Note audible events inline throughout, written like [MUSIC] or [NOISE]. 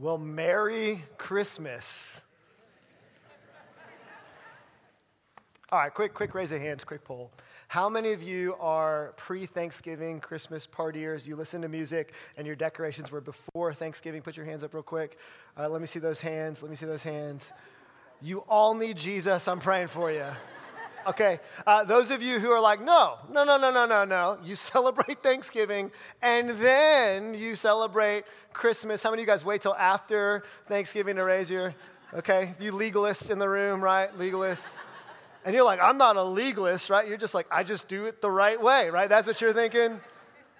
Well, Merry Christmas. All right, quick, quick raise of hands, quick poll. How many of you are pre Thanksgiving Christmas partiers? You listen to music and your decorations were before Thanksgiving? Put your hands up real quick. Uh, let me see those hands. Let me see those hands. You all need Jesus. I'm praying for you. Okay, uh, those of you who are like, no, no, no, no, no, no, no, you [LAUGHS] celebrate Thanksgiving and then you celebrate Christmas. How many of you guys wait till after Thanksgiving to raise your, okay, you legalists in the room, right? Legalists. And you're like, I'm not a legalist, right? You're just like, I just do it the right way, right? That's what you're thinking?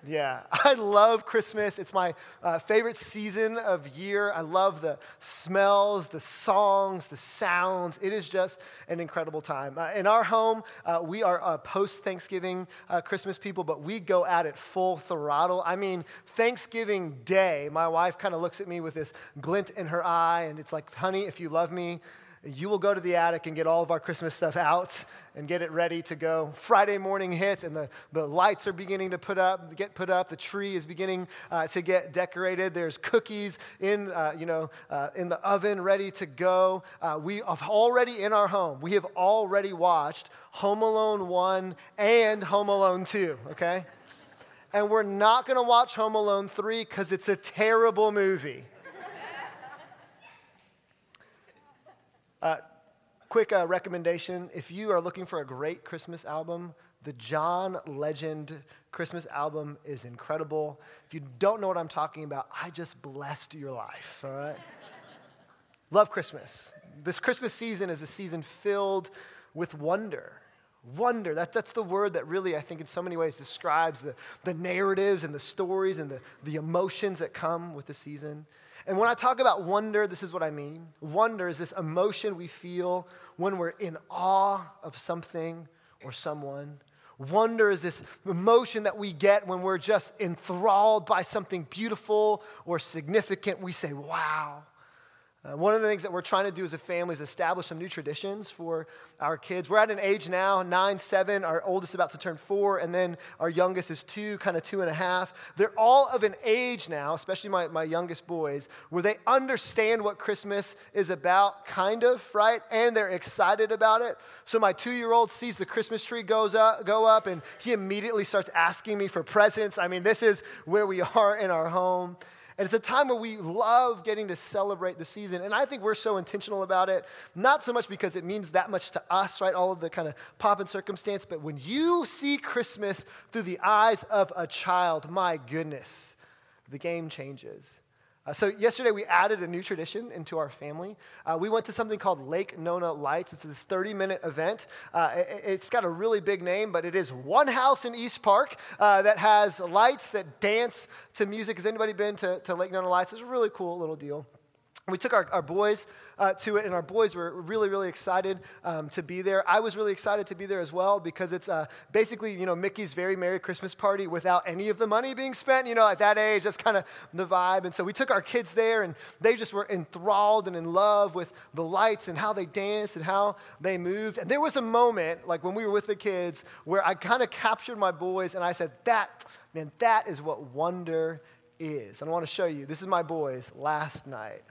Yeah, [LAUGHS] I love Christmas. It's my uh, favorite season of year. I love the smells, the songs, the sounds. It is just an incredible time. Uh, in our home, uh, we are post Thanksgiving uh, Christmas people, but we go at it full throttle. I mean, Thanksgiving Day, my wife kind of looks at me with this glint in her eye, and it's like, honey, if you love me, you will go to the attic and get all of our Christmas stuff out and get it ready to go. Friday morning hits, and the, the lights are beginning to put up, get put up. The tree is beginning uh, to get decorated. There's cookies in, uh, you know, uh, in the oven ready to go. Uh, we have already in our home, we have already watched Home Alone 1 and Home Alone 2, okay? And we're not going to watch Home Alone 3 because it's a terrible movie. Uh, quick uh, recommendation if you are looking for a great Christmas album, the John Legend Christmas album is incredible. If you don't know what I'm talking about, I just blessed your life, all right? [LAUGHS] Love Christmas. This Christmas season is a season filled with wonder. Wonder, that, that's the word that really, I think, in so many ways describes the, the narratives and the stories and the, the emotions that come with the season. And when I talk about wonder, this is what I mean. Wonder is this emotion we feel when we're in awe of something or someone. Wonder is this emotion that we get when we're just enthralled by something beautiful or significant. We say, wow. Uh, one of the things that we're trying to do as a family is establish some new traditions for our kids. We're at an age now, nine, seven, our oldest about to turn four, and then our youngest is two, kind of two and a half. They're all of an age now, especially my, my youngest boys, where they understand what Christmas is about, kind of, right? And they're excited about it. So my two year old sees the Christmas tree goes up, go up, and he immediately starts asking me for presents. I mean, this is where we [LAUGHS] are in our home. And it's a time where we love getting to celebrate the season. And I think we're so intentional about it, not so much because it means that much to us, right? All of the kind of pop and circumstance, but when you see Christmas through the eyes of a child, my goodness, the game changes. Uh, so, yesterday we added a new tradition into our family. Uh, we went to something called Lake Nona Lights. It's this 30 minute event. Uh, it, has got a really big name, but it is one house in East Park uh, that has lights that dance to music. Has anybody been to, to Lake Nona Lights? It's a really cool little deal. We took our, our boys uh, to it, and our boys were really, really excited um, to be there. I was really excited to be there as well because it's uh, basically, you know, Mickey's very Merry Christmas party without any of the money being spent. You know, at that age, that's kind of the vibe. And so we took our kids there, and they just were enthralled and in love with the lights and how they danced and how they moved. And there was a moment, like when we were with the kids, where I kind of captured my boys, and I said, "That, man, that is what wonder is." And I want to show you. This is my boys last night.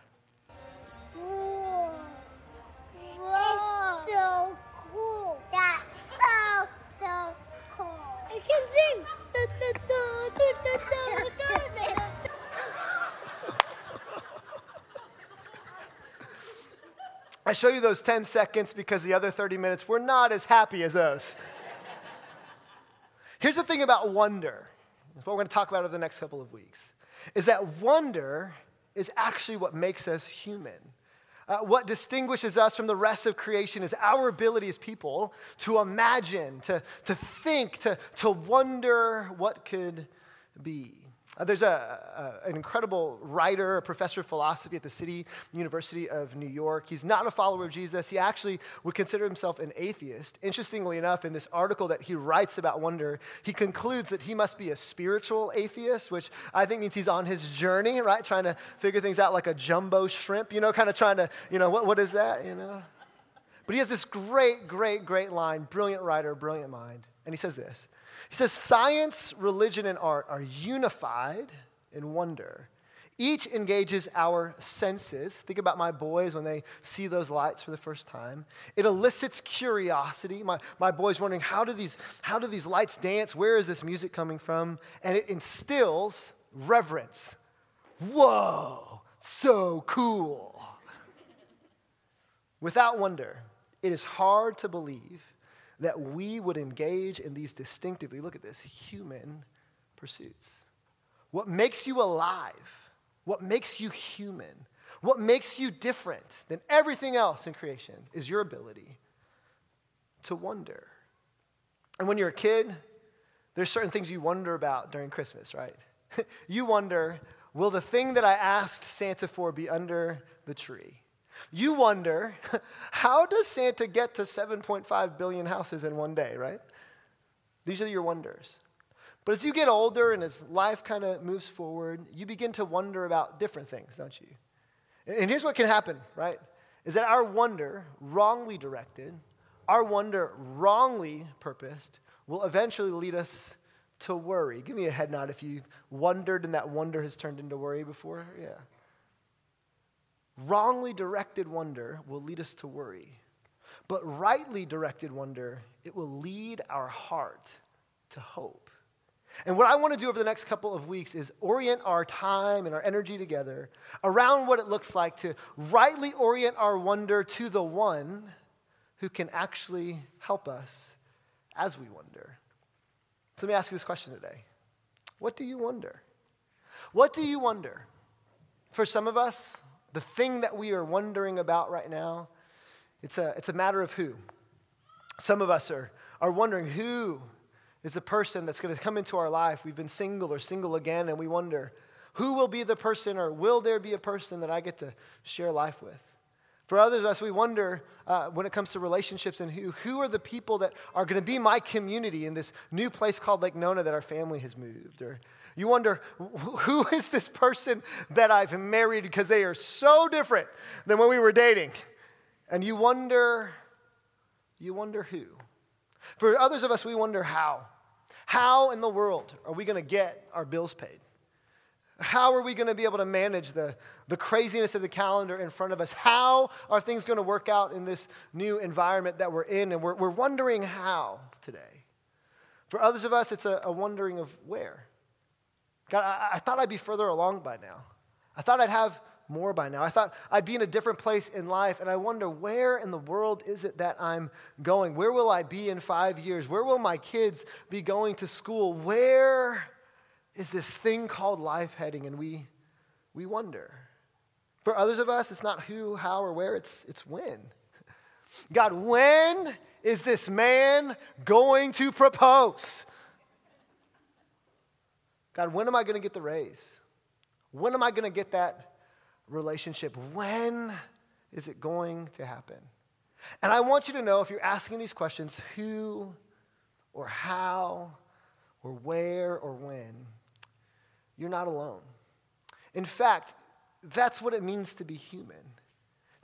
I show you those 10 seconds because the other 30 minutes we're not as happy as those. Here's the thing about wonder. what we're going to talk about over the next couple of weeks. Is that wonder is actually what makes us human. Uh, what distinguishes us from the rest of creation is our ability as people to imagine, to, to think, to, to wonder what could be. Uh, there's a, a, an incredible writer, a professor of philosophy at the City University of New York. He's not a follower of Jesus. He actually would consider himself an atheist. Interestingly enough, in this article that he writes about wonder, he concludes that he must be a spiritual atheist, which I think means he's on his journey, right? Trying to figure things out like a jumbo shrimp, you know, kind of trying to, you know, what, what is that, you know? But he has this great, great, great line, brilliant writer, brilliant mind. And he says this he says, Science, religion, and art are unified in wonder. Each engages our senses. Think about my boys when they see those lights for the first time. It elicits curiosity. My, my boys wondering, how do, these, how do these lights dance? Where is this music coming from? And it instills reverence. Whoa, so cool. Without wonder, it is hard to believe that we would engage in these distinctively, look at this, human pursuits. What makes you alive? What makes you human? What makes you different than everything else in creation is your ability to wonder. And when you're a kid, there's certain things you wonder about during Christmas, right? [LAUGHS] you wonder, will the thing that I asked Santa for be under the tree? You wonder, [LAUGHS] how does Santa get to 7.5 billion houses in one day, right? These are your wonders. But as you get older and as life kind of moves forward, you begin to wonder about different things, don't you? And here's what can happen, right? Is that our wonder, wrongly directed, our wonder, wrongly purposed, will eventually lead us to worry. Give me a head nod if you've wondered and that wonder has turned into worry before. Yeah. Wrongly directed wonder will lead us to worry. But rightly directed wonder, it will lead our heart to hope. And what I want to do over the next couple of weeks is orient our time and our energy together around what it looks like to rightly orient our wonder to the one who can actually help us as we wonder. So let me ask you this question today What do you wonder? What do you wonder? For some of us, the thing that we are wondering about right now, it's a, it's a matter of who. Some of us are, are wondering who is the person that's going to come into our life. We've been single or single again, and we wonder who will be the person or will there be a person that I get to share life with? For others of us, we wonder uh, when it comes to relationships and who, who are the people that are going to be my community in this new place called Lake Nona that our family has moved? Or you wonder, who is this person that I've married because they are so different than when we were dating? And you wonder, you wonder who. For others of us, we wonder how. How in the world are we going to get our bills paid? How are we going to be able to manage the, the craziness of the calendar in front of us? How are things going to work out in this new environment that we're in? And we're, we're wondering how today. For others of us, it's a, a wondering of where. God, I, I thought I'd be further along by now. I thought I'd have more by now. I thought I'd be in a different place in life, and I wonder where in the world is it that I'm going? Where will I be in five years? Where will my kids be going to school? Where is this thing called life heading? And we, we wonder. For others of us, it's not who, how, or where, it's, it's when. God, when is this man going to propose? God, when am I going to get the raise? When am I going to get that relationship? When is it going to happen? And I want you to know if you're asking these questions, who or how or where or when, you're not alone. In fact, that's what it means to be human.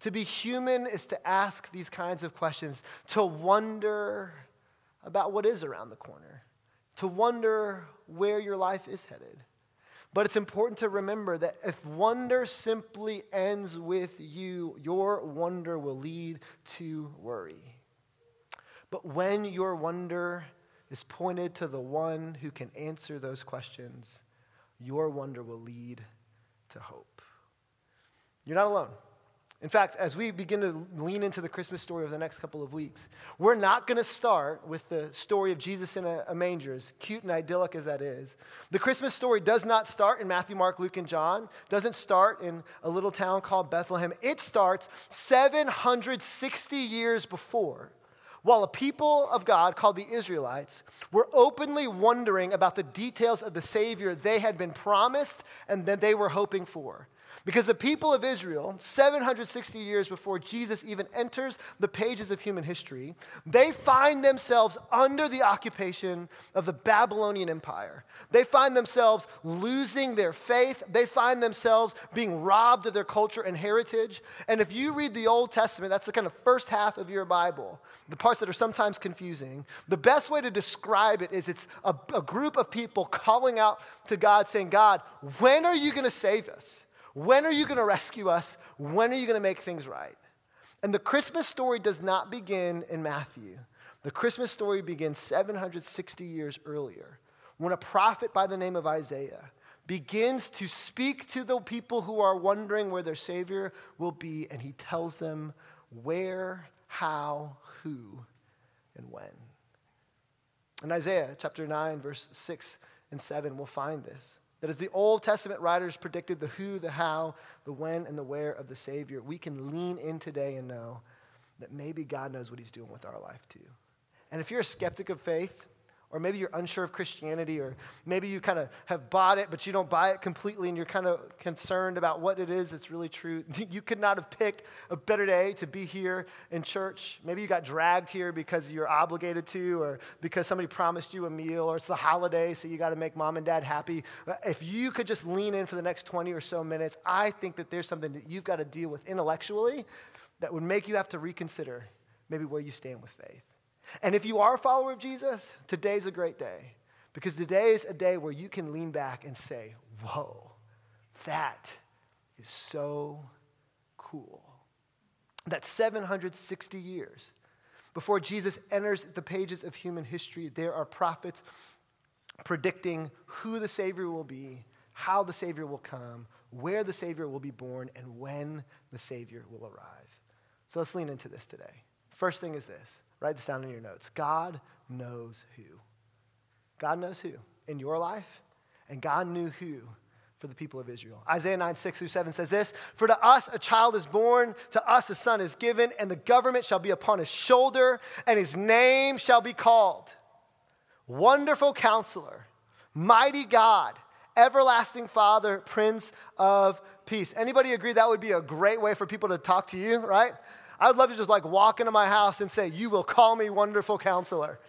To be human is to ask these kinds of questions, to wonder about what is around the corner, to wonder where your life is headed. But it's important to remember that if wonder simply ends with you, your wonder will lead to worry. But when your wonder is pointed to the one who can answer those questions, your wonder will lead to hope. You're not alone. In fact, as we begin to lean into the Christmas story over the next couple of weeks, we're not going to start with the story of Jesus in a, a, manger, as cute and idyllic as that is. The Christmas story does not start in Matthew, Mark, Luke, and John, doesn't start in a little town called Bethlehem. It starts 760 years before, while a people of God called the Israelites were openly wondering about the details of the Savior they had been promised and that they were hoping for. Because the people of Israel, 760 years before Jesus even enters the pages of human history, they find themselves under the occupation of the Babylonian Empire. They find themselves losing their faith. They find themselves being robbed of their culture and heritage. And if you read the Old Testament, that's the kind of first half of your Bible, the parts that are sometimes confusing. The best way to describe it is it's a, a group of people calling out to God, saying, God, when are you going to save us? When are you going to rescue us? When are you going to make things right? And the Christmas story does not begin in Matthew. The Christmas story begins 760 years earlier when a prophet by the name of Isaiah begins to speak to the people who are wondering where their Savior will be, and he tells them where, how, who, and when. In Isaiah chapter 9, verse 6 and 7, we'll find this. That as the Old Testament writers predicted the who, the how, the when, and the where of the Savior, we can lean in today and know that maybe God knows what He's doing with our life too. And if you're a skeptic of faith, or maybe you're unsure of Christianity, or maybe you kind of have bought it, but you don't buy it completely, and you're kind of concerned about what it is that's really true. [LAUGHS] You could not have picked a better day to be here in church. Maybe you got dragged here because you're obligated to, or because somebody promised you a meal, or it's the holiday, so you got to make mom and dad happy. If you could just lean in for the next 20 or so minutes, I think that there's something that you've got to deal with intellectually that would make you have to reconsider maybe where you stand with faith. And if you are a follower of Jesus, today's a great day because today is a day where you can lean back and say, Whoa, that is so cool. That 760 years before Jesus enters the pages of human history, there are prophets predicting who the Savior will be, how the Savior will come, where the Savior will be born, and when the Savior will arrive. So let's lean into this today. First thing is this Write this down in your notes. God knows who. God knows who in your life, and God knew who for the people of Israel. Isaiah 9, 6 through 7 says this For to us a child is born, to us a son is given, and the government shall be upon his shoulder, and his name shall be called Wonderful Counselor, Mighty God, Everlasting Father, Prince of Peace. Anybody agree that would be a great way for people to talk to you, right? I would love to just like walk into my house and say, You will call me wonderful counselor.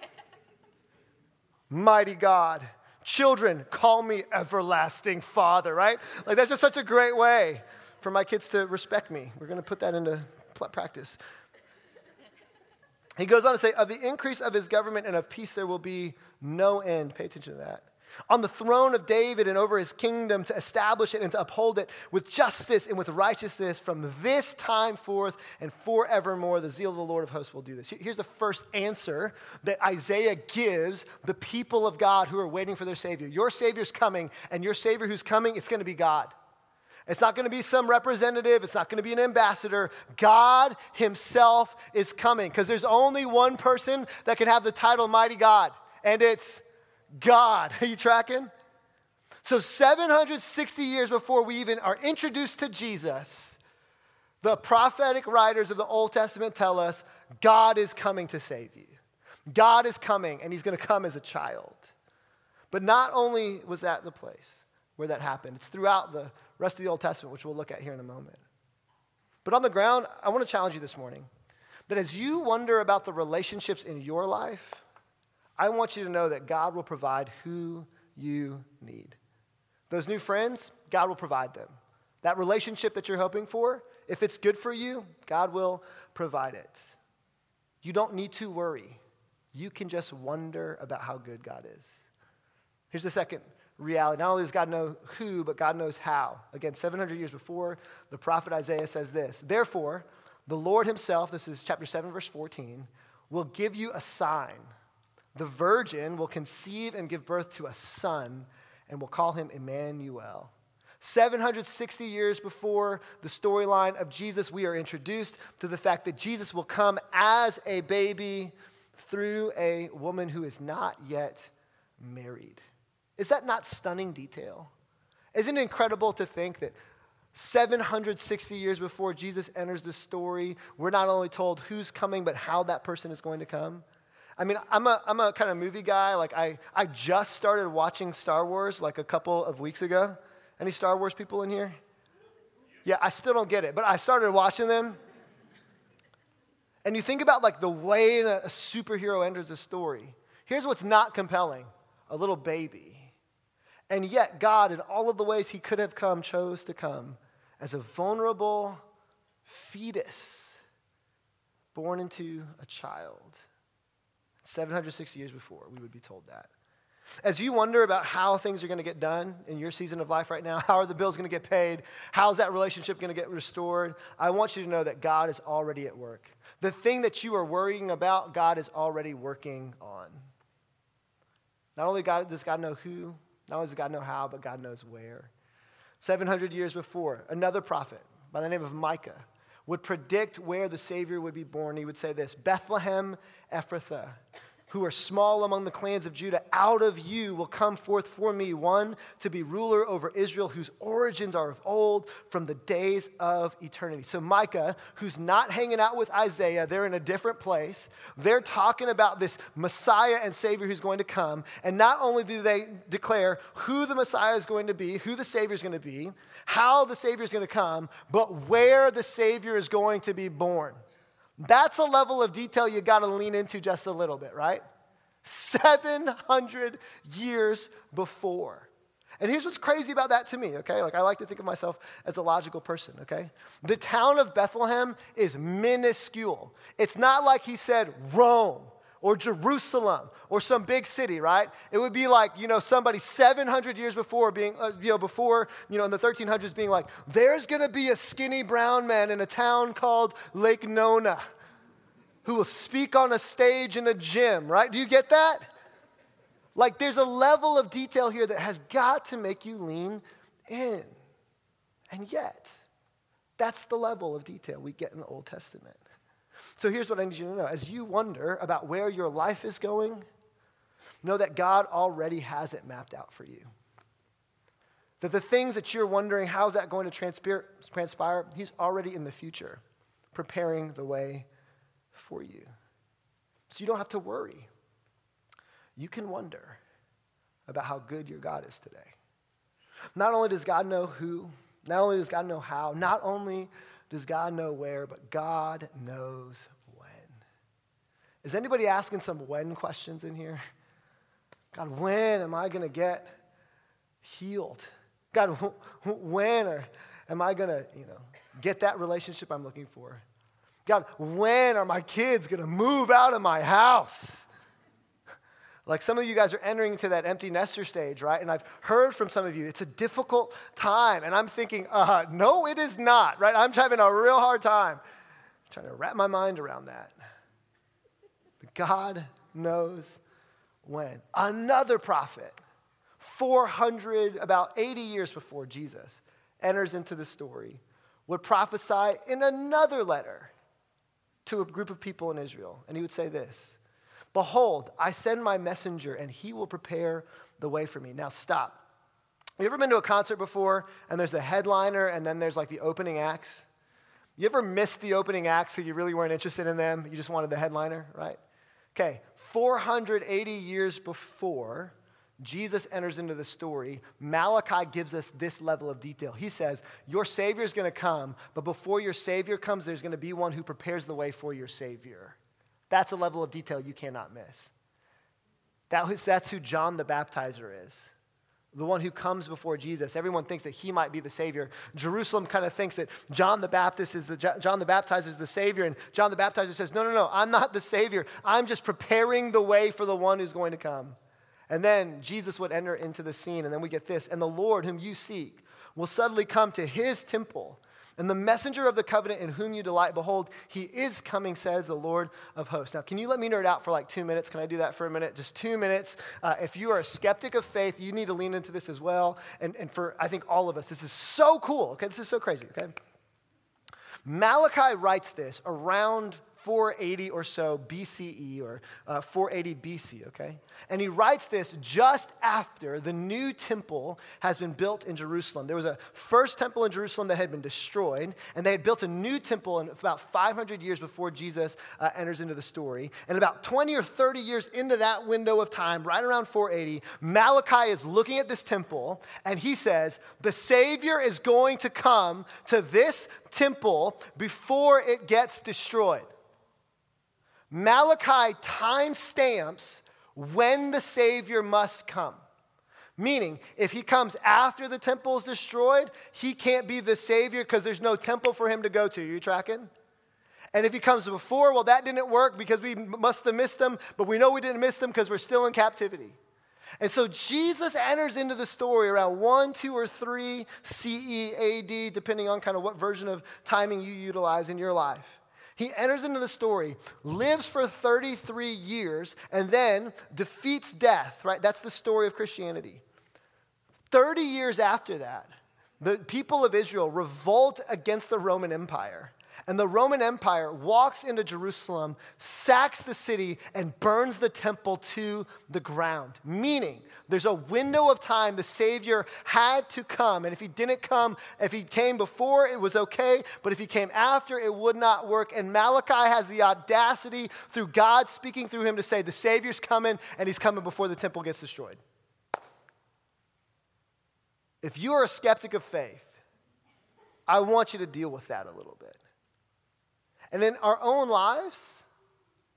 [LAUGHS] Mighty God. Children, call me everlasting father, right? Like that's just such a great way for my kids to respect me. We're going to put that into practice. He goes on to say, Of the increase of his government and of peace, there will be no end. Pay attention to that on the throne of David and over his kingdom to establish it and to uphold it with justice and with righteousness from this time forth and forevermore. The zeal of the Lord of hosts will do this. Here's the first answer that Isaiah gives the people of God who are waiting for their Savior. Your Savior's coming, and your Savior who's coming, it's going to be God. It's not going to be some representative. It's not going to be an ambassador. God Himself is coming because there's only one person that can have the title Mighty God, and it's God. [LAUGHS] Are you tracking? So, 760 years before we even are introduced to Jesus, the prophetic writers of the Old Testament tell us God is coming to save you. God is coming, and He's going to come as a child. But not only was that the place where that happened, it's throughout the rest of the Old Testament, which we'll look at here in a moment. But on the ground, I want to challenge you this morning that as you wonder about the relationships in your life, I want you to know that God will provide who you need. Those new friends, God will provide them. That relationship that you're hoping for, if it's good for you, God will provide it. You don't need to worry. You can just wonder about how good God is. Here's the second reality. Not only does God know who, but God knows how. Again, 700 years before, the prophet Isaiah says this Therefore, the Lord Himself, this is chapter 7, verse 14, will give you a sign. The virgin will conceive and give birth to a son, and will call him Emmanuel. 760 years before the storyline of Jesus, we are introduced to the fact that Jesus will come as a baby through a woman who is not yet married. Is that not stunning detail? Isn't it incredible to think that 760 years before Jesus enters the story, we're not only told who's coming, but how that person is going to come? I mean, I'm a, I'm a kind of movie guy. Like, I, I just started watching Star Wars like a couple of weeks ago. Any Star Wars people in here? Yeah, I still don't get it, but I started watching them. And you think about like the way a superhero enters a story. Here's what's not compelling a little baby. And yet, God, in all of the ways He could have come, chose to come as a vulnerable fetus born into a child. 760 years before, we would be told that. As you wonder about how things are going to get done in your season of life right now, [LAUGHS] how are the bills going to get paid? How's that relationship going to get restored? I want you to know that God is already at work. The thing that you are worrying about, God is already working on. Not only God, does God know who, not only does God know how, but God knows where. 700 years before, another prophet by the name of Micah would predict where the Savior would be born. He would say this Bethlehem Ephrathah who are small among the clans of Judah, out of you will come forth for me one to be ruler over Israel, whose origins are of old, from the days of eternity. So, Micah, who's not hanging out with Isaiah, they're in a different place. They're talking about this Messiah and Savior who's going to come. And not only do they declare who the Messiah is going to be, who the Savior is going to be, how the Savior is going to come, but where the Savior is going to be born. That's a level of detail you got to lean into just a little bit, right? 700 years before. And here's what's crazy about that to me, okay? Like, I like to think of myself as a logical person, okay? The town of Bethlehem is minuscule. It's not like he said Rome or Jerusalem or some big city, right? It would be like, you know, somebody 700 years before being, uh, you know, before, you know, in the 1300s being like, there's going to be a skinny brown man in a town called Lake Nona who will speak on a stage in a gym, right? Do you get that? Like, there's a level of detail here that has got to make you lean in. And yet, that's the level of detail we get in the Old Testament. So here's what I need you to know. As you wonder about where your life is going, know that God already has it mapped out for you. That the things that you're wondering, how's that going to transpire, He's already in the future, preparing the way for you. So you don't have to worry. You can wonder about how good your God is today. Not only does God know who, not only does God know how, not only does God know where, but God knows. Is anybody asking some when questions in here? God, when am I going to get healed? God, when or am I going to, you know, get that relationship I'm looking for? God, when are my kids going to move out of my house? Like some of you guys are entering into that empty nester stage, right? And I've heard from some of you, it's a difficult time. And I'm thinking, uh, no, it is not, right? I'm having a real hard time trying to wrap my mind around that. God knows when. Another prophet, 400, about 80 years before Jesus, enters into the story, would prophesy in another letter to a group of people in Israel. And he would say this Behold, I send my messenger, and he will prepare the way for me. Now, stop. You ever been to a concert before, and there's the headliner, and then there's like the opening acts? You ever missed the opening acts so you really weren't interested in them? You just wanted the headliner, right? Okay, 480 years before, Jesus enters into the story, Malachi gives us this level of detail. He says, Your Savior is going to come, but before your Savior comes, there's going to be one who prepares the way for your Savior. That's a level of detail you cannot miss. That was, that's who John the Baptizer is. The one who comes before Jesus. Everyone thinks that he might be the Savior. Jerusalem kind of thinks that John the Baptist is the John the Baptizer is the Savior, and John the Baptizer says, No, no, no, I'm not the Savior. I'm just preparing the way for the one who's going to come. And then Jesus would enter into the scene, and then we get this and the Lord, whom you seek, will suddenly come to his temple. And the messenger of the covenant in whom you delight, behold, he is coming, says the Lord of hosts. Now, can you let me nerd out for like two minutes? Can I do that for a minute? Just two minutes. Uh, if you are a skeptic of faith, you need to lean into this as well. And, and for, I think, all of us, this is so cool. Okay, this is so crazy. Okay. Malachi writes this around 480 or so BCE or uh, 480 BC, okay? And he writes this just after the new temple has been built in Jerusalem. There was a first temple in Jerusalem that had been destroyed, and they had built a new temple in about 500 years before Jesus uh, enters into the story. And about 20 or 30 years into that window of time, right around 480, Malachi is looking at this temple, and he says, The Savior is going to come to this temple before it gets destroyed. Malachi time stamps when the Savior must come. Meaning, if he comes after the temple is destroyed, he can't be the Savior because there's no temple for him to go to. Are you tracking? And if he comes before, well, that didn't work because we must have missed him, but we know we didn't miss him because we're still in captivity. And so Jesus enters into the story around 1, 2, or 3 CE AD, depending on kind of what version of timing you utilize in your life. He enters into the story, lives for 33 years, and then defeats death, right? That's the story of Christianity. 30 years after that, the people of Israel revolt against the Roman Empire. And the Roman Empire walks into Jerusalem, sacks the city, and burns the temple to the ground. Meaning, there's a window of time the Savior had to come. And if he didn't come, if he came before, it was okay. But if he came after, it would not work. And Malachi has the audacity, through God speaking through him, to say, The Savior's coming, and he's coming before the temple gets destroyed. If you are a skeptic of faith, I want you to deal with that a little bit. And in our own lives,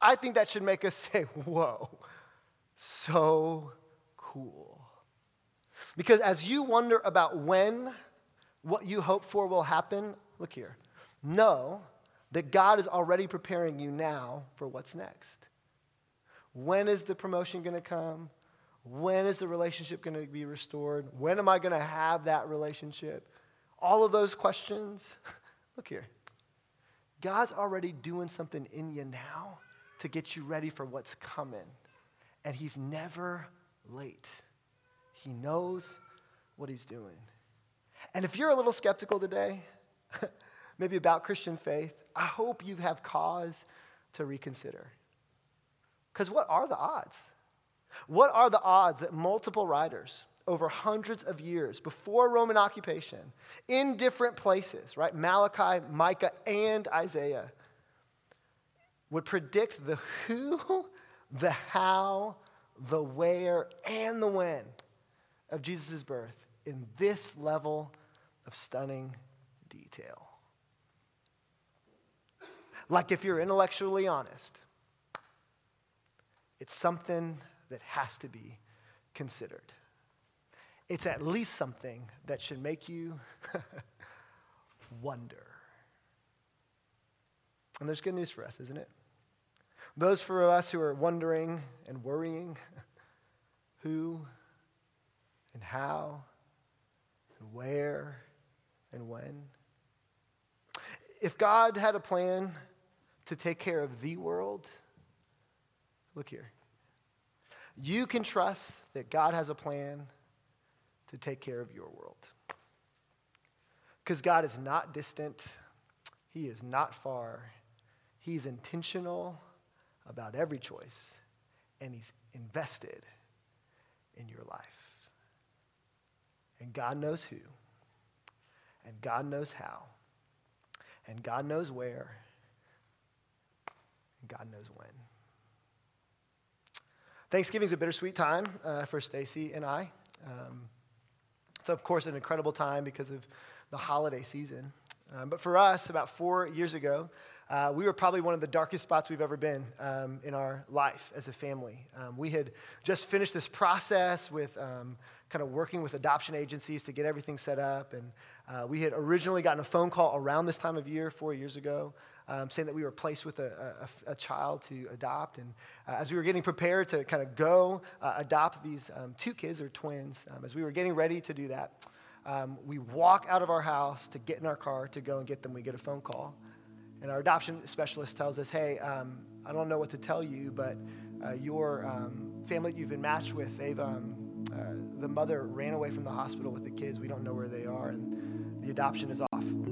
I think that should make us [LAUGHS] say, whoa, so cool. Because as you wonder about when what you hope for will happen, look here, know that God is already preparing you now for what's next. When is the promotion going to come? When is the relationship going to be restored? When am I going to have that relationship? All of those questions. [LAUGHS] Look here. God's already doing something in you now to get you ready for what's coming. And He's never late. He knows what He's doing. And if you're a little skeptical today, [LAUGHS] maybe about Christian faith, I hope you have cause to reconsider. Because what are the odds? What are the odds that multiple writers over hundreds of years before Roman occupation in different places, right? Malachi, Micah, and Isaiah would predict the who, [LAUGHS] the how, the where, and the when of Jesus' birth in this level of stunning detail. Like if you're intellectually honest, it's something that has to be considered it's at least something that should make you [LAUGHS] wonder. And there's good news for us, isn't it? Those for us who are wondering and worrying [LAUGHS] who and how and where and when. If God had a plan to take care of the world, look here. You can trust that God has a plan to take care of your world. Because God is not distant, He is not far. He's intentional about every choice, and He's invested in your life. And God knows who, and God knows how, and God knows where, and God knows when. Thanksgiving is a bittersweet time uh, for Stacy and I. Um, it's, of course, an incredible time because of the holiday season. Um, but for us, about four years ago, uh, we were probably one of the darkest spots we've ever been um, in our life as a family. Um, we had just finished this process with um, kind of working with adoption agencies to get everything set up. And uh, we had originally gotten a phone call around this time of year, four years ago, um, saying that we were placed with a, a, a child to adopt. And uh, as we were getting prepared to kind of go uh, adopt these um, two kids or twins, um, as we were getting ready to do that, um, we walk out of our house to get in our car to go and get them. We get a phone call. And our adoption specialist tells us, hey, um, I don't know what to tell you, but uh, your um, family you've been matched with, they've, uh, the mother ran away from the hospital with the kids. We don't know where they are, and the adoption is off.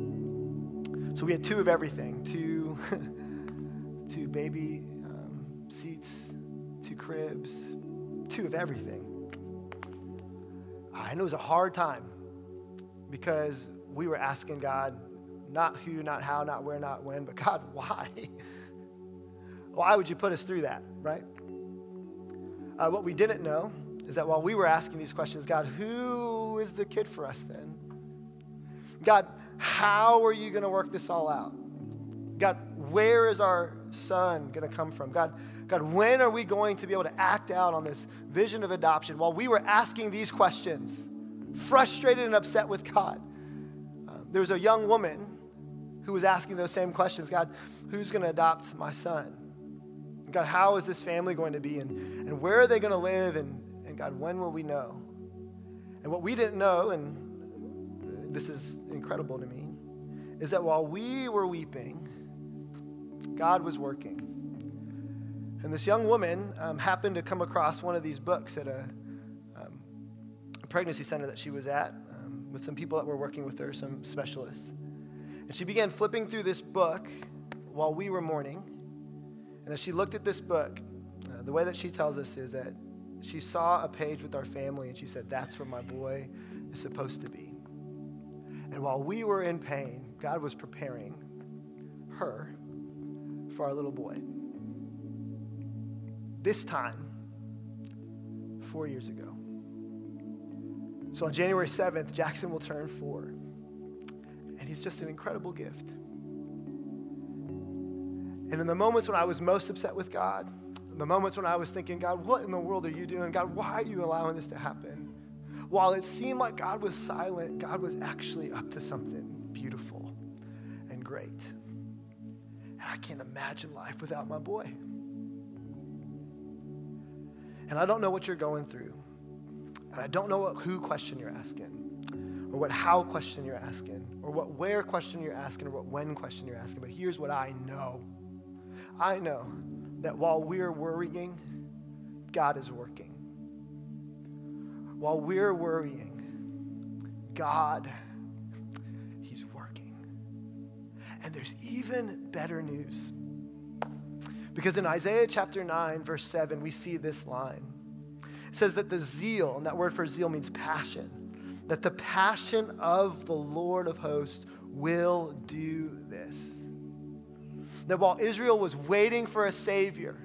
So we had two of everything two, [LAUGHS] two baby um, seats, two cribs, two of everything. And it was a hard time because we were asking God not who, not how, not where, not when, but [LAUGHS] God, why? why would you put us through that, right? Uh, what we didn't know is that while we were asking these questions, God, who is the kid for us then? God, how are you going to work this all out? God, where is our son going to come from? God, God, when are we going to be able to act out on this vision of adoption? While we were asking these questions, frustrated and upset with God, uh, there was a young woman who was asking those same questions God, who's going to adopt my son? God, how is this family going to be? And, and where are they going to live? And, and God, when will we know? And what we didn't know, and this is incredible to me, is that while we were weeping, God was working. And this young woman um, happened to come across one of these books at a, um, pregnancy center that she was at um, with some people that were working with her, some specialists. And she began flipping through this book while we were mourning. And as she looked at this book, uh, the way that she tells us is that she saw a page with our family and she said, That's where my boy is supposed to be. And while we were in pain, God was preparing her for our little boy. This time, four years ago. So on January 7th, Jackson will turn four. And he's just an incredible gift. And in the moments when I was most upset with God, the moments when I was thinking, God, what in the world are you doing? God, why are you allowing this to happen? While it seemed like God was silent, God was actually up to something beautiful and great. And I can't imagine life without my boy. And I don't know what you're going through. And I don't know what who question you're asking, or what how question you're asking, or what where question you're asking, or what when question you're asking. But here's what I know I know that while we're worrying, God is working. While we're worrying, God, He's working. And there's even better news. Because in Isaiah chapter 9, verse 7, we see this line. It says that the zeal, and that word for zeal means passion, that the passion of the Lord of hosts will do this that while Israel was waiting for a Savior,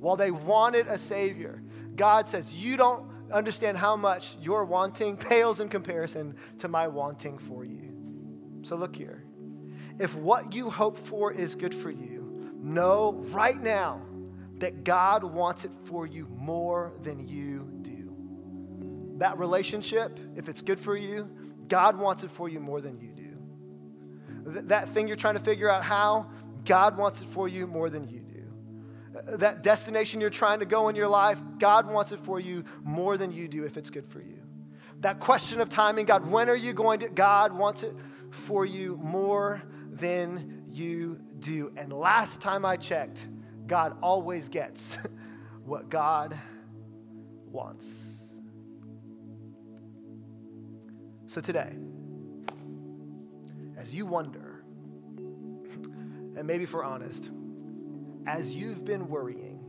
while they wanted a Savior, God says, You don't understand how much your wanting [LAUGHS] pales in comparison to my wanting for you. So look here. If what you hope for is good for you, know right now that God wants it for you more than you do. That relationship, if it's good for you, God wants it for you more than you do. That thing you're trying to figure out how, God wants it for you more than you do. That destination you're trying to go in your life, God wants it for you more than you do if it's good for you. That question of timing, God, when are you going to? God wants it for you more than you do. And last time I checked, God always gets [LAUGHS] what God wants. So today, as you wonder, and maybe we're honest, as you've been worrying,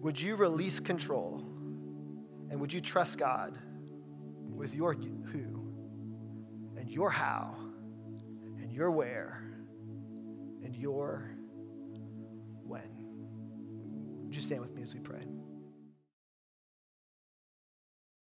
would you release control and would you trust God with your who and your how and your where and your when? Would you stand with me as we pray?